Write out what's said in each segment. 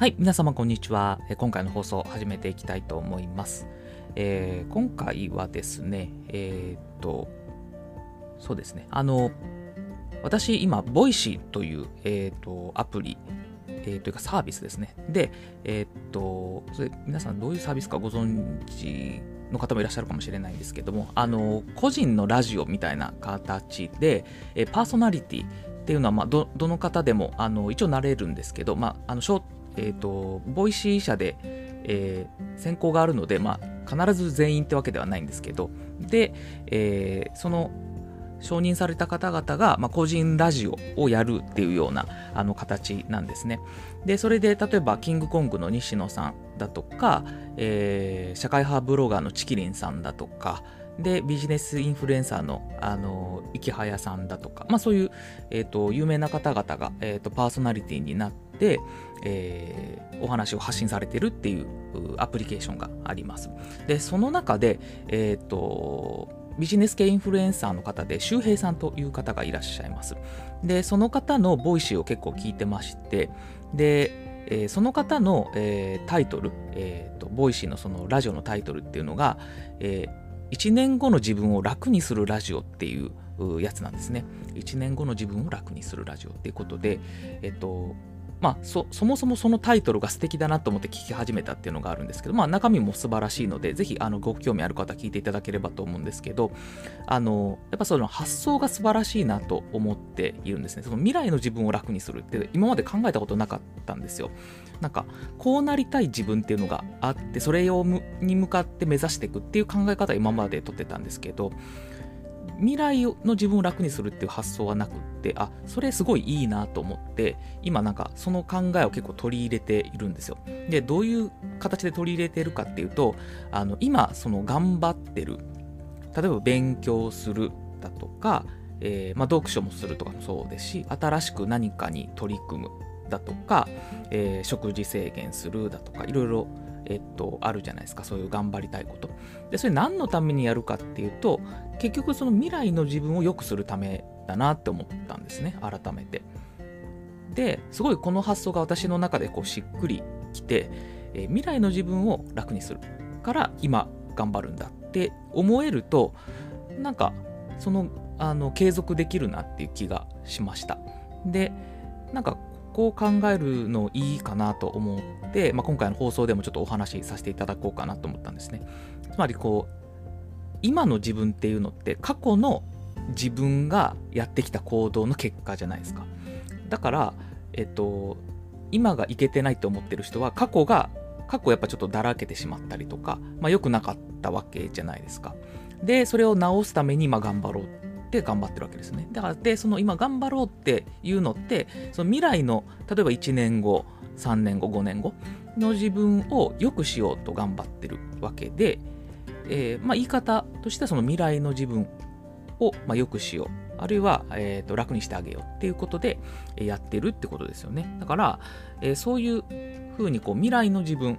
はい、皆様こんにちは。今回の放送を始めていきたいと思います。えー今回はですね、えーっと、そうですね、あの、私今、 Voicy という、えーっと、アプリ、えーというかサービスですね。で、えっと、それ皆さんどういうサービスかご存知の方もいらっしゃるかもしれないんですけども、あの、個人のラジオみたいな形で、えパーソナリティっていうのは、まあ、どどの方でもあの一応なれるんですけど、まあ、あのショーえー、と Voicy 社で、えー選考があるので、まあ、必ず全員ってわけではないんですけどで、えーその承認された方々が、まあ、個人ラジオをやるっていうようなあの形なんですね。でそれで例えばキングコングの西野さんだとか、えー社会派ブロガーのチキリンさんだとかでビジネスインフルエンサーのあの池早さんだとか、まあ、そういう、えー、と有名な方々が、えー、とパーソナリティになって、えーお話を発信されてるっていうアプリケーションがあります。でその中で、えー、とビジネス系インフルエンサーの方で周平さんという方がいらっしゃいます。でその方の Voicy を結構聞いてましてで、えーその方の、えータイトル、えーと Voicy のそのラジオのタイトルっていうのが、え1年後の自分を楽にするラジオっていうやつなんですね。1年後の自分を楽にするラジオっていうことで、えっと、まあ、そもそもそのタイトルが素敵だなと思って聞き始めたっていうのがあるんですけど、まあ、中身も素晴らしいので、ぜひあのご興味ある方聞いていただければと思うんですけど、あのやっぱその発想が素晴らしいなと思っているんですね。その未来の自分を楽にするって今まで考えたことなかったんですよ。なんかこうなりたい自分っていうのがあってそれをむに向かって目指していくっていう考え方今までとってたんですけど未来の自分を楽にするっていう発想はなくってあそれすごいいいなと思って今なんかその考えを結構取り入れているんですよ。でどういう形で取り入れているかっていうとあの今その頑張ってる例えば勉強するだとか、えーまあ、読書もするとかもそうですし新しく何かに取り組むだとか、えー食事制限するだとかいろいろ、えっと、あるじゃないですか。そういう頑張りたいこと。でそれ何のためにやるかっていうと結局その未来の自分を良くするためだなって思ったんですね。改めて。ですごいこの発想が私の中でこうしっくりきて、えー未来の自分を楽にする。から今頑張るんだって思えるとなんかそのあの継続できるなっていう気がしました。でなんかこう考えるのいいかなと思って、まあ、今回の放送でもちょっとお話しさせていただこうかなと思ったんですね。つまりこう今の自分っていうのって過去の自分がやってきた行動の結果じゃないですか。だからえっと今がいけてないと思ってる人は過去が過去やっぱちょっとだらけてしまったりとか、まあ、良くなかったわけじゃないですか。でそれを直すために今頑張ろうって頑張ってるわけですね。だからでその今頑張ろうっていうのってその未来の例えば1年後3年後5年後の自分を良くしようと頑張ってるわけで、えーまあ、言い方としてはその未来の自分を、まあ、良くしよう。あるいは、えーと楽にしてあげようっていうことでやってるってことですよね。だから、えーそういうふうにこう未来の自分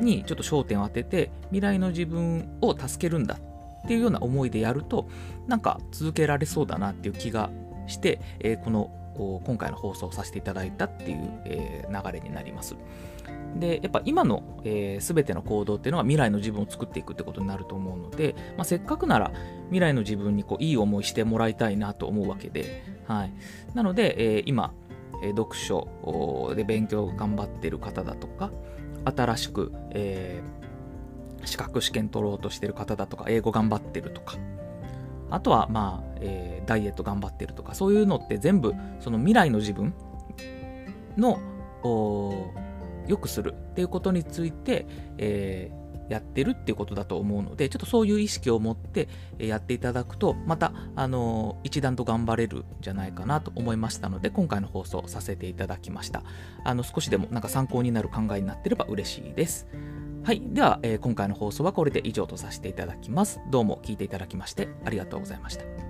にちょっと焦点を当てて未来の自分を助けるんだっっていうような思いでやるとなんか続けられそうだなっていう気がして、えーこの今回の放送をさせていただいたっていう、えー流れになります。でやっぱ今の、えー、全ての行動っていうのは未来の自分を作っていくってことになると思うので、まあ、せっかくなら未来の自分にこういい思いしてもらいたいなと思うわけで、はい、なので、えー今、え読書で勉強頑張ってる方だとか新しく、えー資格試験取ろうとしてる方だとか英語頑張ってるとか。あとはまあ、えーダイエット頑張ってるとかそういうのって全部その未来の自分のお良くするっていうことについて、えーやってるっていうことだと思うのでちょっとそういう意識を持ってやっていただくとまた、あのー一段と頑張れるんじゃないかなと思いましたので今回の放送させていただきました。あの少しでもなんか参考になる考えになってれば嬉しいです。はい。では、えー今回の放送はこれで以上とさせていただきます。どうも聞いていただきましてありがとうございました。